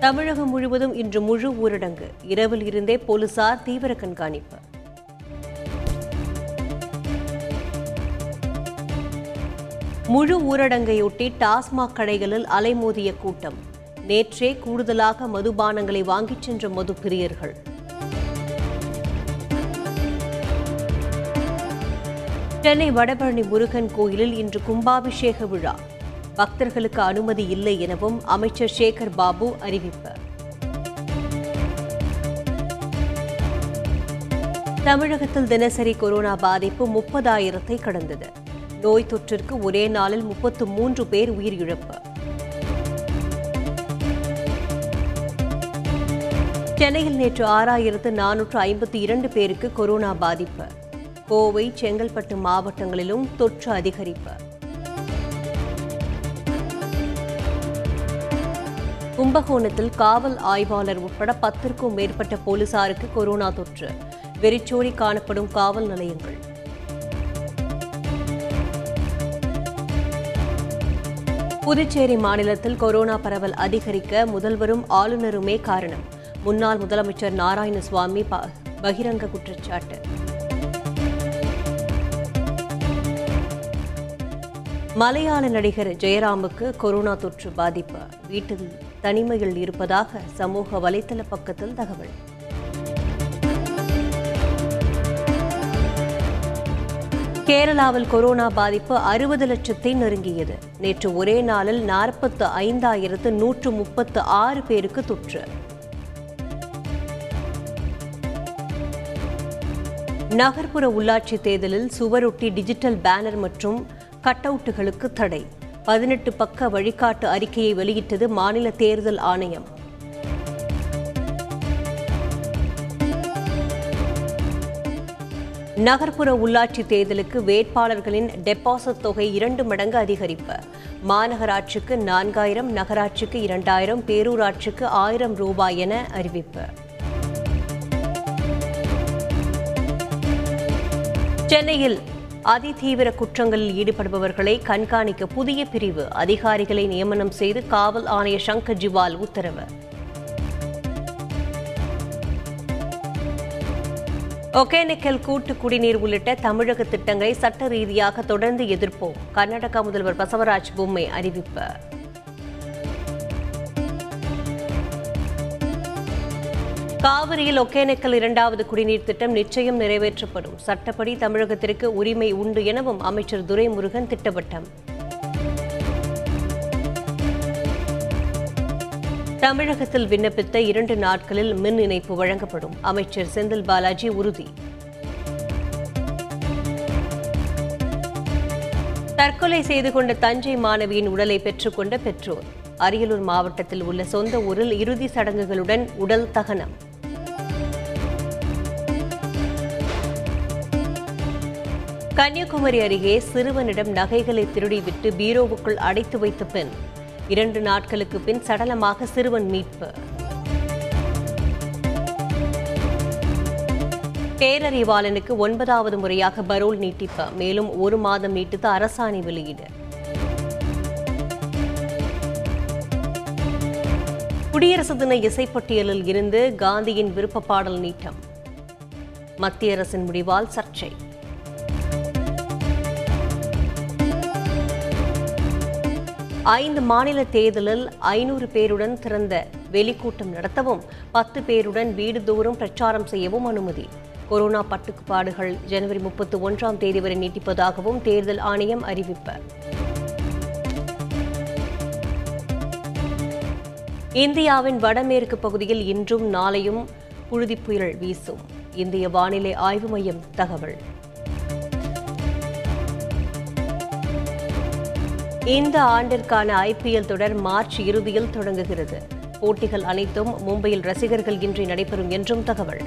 தமிழகம் முழுவதும் இன்று முழு ஊரடங்கு. இரவில் இருந்தே போலீசார் தீவிர கண்காணிப்பு. முழு ஊரடங்கையொட்டி டாஸ்மாக் கடைகளில் அலைமோதிய கூட்டம். நேற்றே கூடுதலாக மதுபானங்களை வாங்கிச் சென்ற மது பிரியர்கள் சென்னை வடபழனி முருகன் கோயிலில் இன்று கும்பாபிஷேக விழா. பக்தர்களுக்கு அனுமதி இல்லை எனவும் அமைச்சர் சேகர் பாபு அறிவிப்பு. தமிழகத்தில் தினசரி கொரோனா பாதிப்பு முப்பதாயிரத்தை கடந்தது. நோய் தொற்றிற்கு ஒரே நாளில் முப்பத்து மூன்று பேர் உயிரிழப்பு. சென்னையில் நேற்று ஆறாயிரத்து நானூற்று ஐம்பத்தி இரண்டு பேருக்கு கொரோனா பாதிப்பு. கோவை செங்கல்பட்டு மாவட்டங்களிலும் தொற்று அதிகரிப்பு. கும்பகோணத்தில் காவல் ஆய்வாளர் உட்பட பத்திற்கும் மேற்பட்ட போலீசாருக்கு கொரோனா தொற்று. வெறிச்சோடி காணப்படும் காவல் நிலையங்கள். புதுச்சேரி மாநிலத்தில் கொரோனா பரவல் அதிகரிக்க முதல்வரும் ஆளுநருமே காரணம். முன்னாள் முதலமைச்சர் நாராயணசுவாமி ப- பகிரங்க குற்றச்சாட்டு. மலையாள நடிகர் ஜெயராமுக்கு கொரோனா தொற்று பாதிப்பு. வீட்டில் தனிமையில் இருப்பதாக சமூக வலைதள பக்கத்தில் தகவல். கேரளாவில் கொரோனா பாதிப்பு அறுபது லட்சத்தை நெருங்கியது. நேற்று ஒரே நாளில் நாற்பத்து ஐந்தாயிரத்து நூற்று முப்பத்து ஆறு பேருக்கு தொற்று. நகர்ப்புற உள்ளாட்சி தேர்தலில் சுவரொட்டி டிஜிட்டல் பேனர் மற்றும் கட்டவுட்டுகளுக்கு தடை. பதினெட்டு பக்க வழிகாட்டு அறிக்கையை வெளியிட்டது மாநில தேர்தல் ஆணையம். நகர்ப்புற உள்ளாட்சி தேர்தலுக்கு வேட்பாளர்களின் டெபாசிட் தொகை இரண்டு மடங்கு அதிகரிப்பு. மாநகராட்சிக்கு நான்காயிரம் நகராட்சிக்கு இரண்டாயிரம் பேரூராட்சிக்கு ஆயிரம் ரூபாய் என அறிவிப்பு. சென்னையில் அதிதீவிர குற்றங்களில் ஈடுபடுபவர்களை கண்காணிக்க புதிய பிரிவு அதிகாரிகளை நியமனம் செய்து காவல் ஆணையர் சங்கர் ஜிவால் உத்தரவு. ஒகேனக்கல் கூட்டு குடிநீர் உள்ளிட்ட தமிழக திட்டங்களை சட்ட ரீதியாக தொடர்ந்து எதிர்ப்போம். கர்நாடகா முதல்வர் பசவராஜ் பொம்மை அறிவிப்பு. காவிரியில் ஒகேனக்கல் இரண்டாவது குடிநீர் திட்டம் நிச்சயம் நிறைவேற்றப்படும். சட்டப்படி தமிழகத்திற்கு உரிமை உண்டு எனவும் அமைச்சர் துரைமுருகன் திட்டவட்டம். தமிழகத்தில் விண்ணப்பித்த இரண்டு நாட்களில் மின் இணைப்பு வழங்கப்படும். அமைச்சர் செந்தில் பாலாஜி உறுதி. தற்கொலை செய்து கொண்ட தஞ்சை மாணவியின் உடலை பெற்றுக்கொண்ட பெற்றோர். அரியலூர் மாவட்டத்தில் உள்ள சொந்த ஊரில் இறுதி சடங்குகளுடன் உடல் தகனம். கன்னியாகுமரி அருகே சிறுவனிடம் நகைகளை திருடிவிட்டு பீரோவுக்குள் அடைத்து வைத்த பெண். இரண்டு நாட்களுக்கு பின் சடலமாக சிறுவன் மீட்பு. பேரறிவாளனுக்கு ஒன்பதாவது முறையாக பரோல் நீட்டிப்பு மேலும் ஒரு மாதம் நீட்டித்து அரசாணை வெளியீடு. குடியரசு தின இசைப்பட்டியலில் இருந்து காந்தியின் விருப்ப பாடல் நீட்டம். மத்திய அரசின் முடிவால் சர்ச்சை. ஐந்து மாநில தேர்தலில் ஐநூறு பேருடன் திறந்த வெளிக்கூட்டம் நடத்தவும் பத்து பேருடன் வீடுதோறும் பிரச்சாரம் செய்யவும் அனுமதி. கொரோனா பட்டுப்பாடுகள் ஜனவரி முப்பத்தி ஒன்றாம் தேதி வரை நீட்டிப்பதாகவும் தேர்தல் ஆணையம் அறிவிப்பு. இந்தியாவின் வடமேற்கு பகுதியில் இன்றும் நாளையும் புழுதி புயல் வீசும். இந்திய வானிலை ஆய்வு மையம் தகவல். இந்த ஆண்டிற்கான ஐபிஎல் தொடர் மார்ச் இறுதியில் தொடங்குகிறது. போட்டிகள் அனைத்தும் மும்பையில் ரசிகர்கள் இன்றி நடைபெறும் என்றும் தகவல்.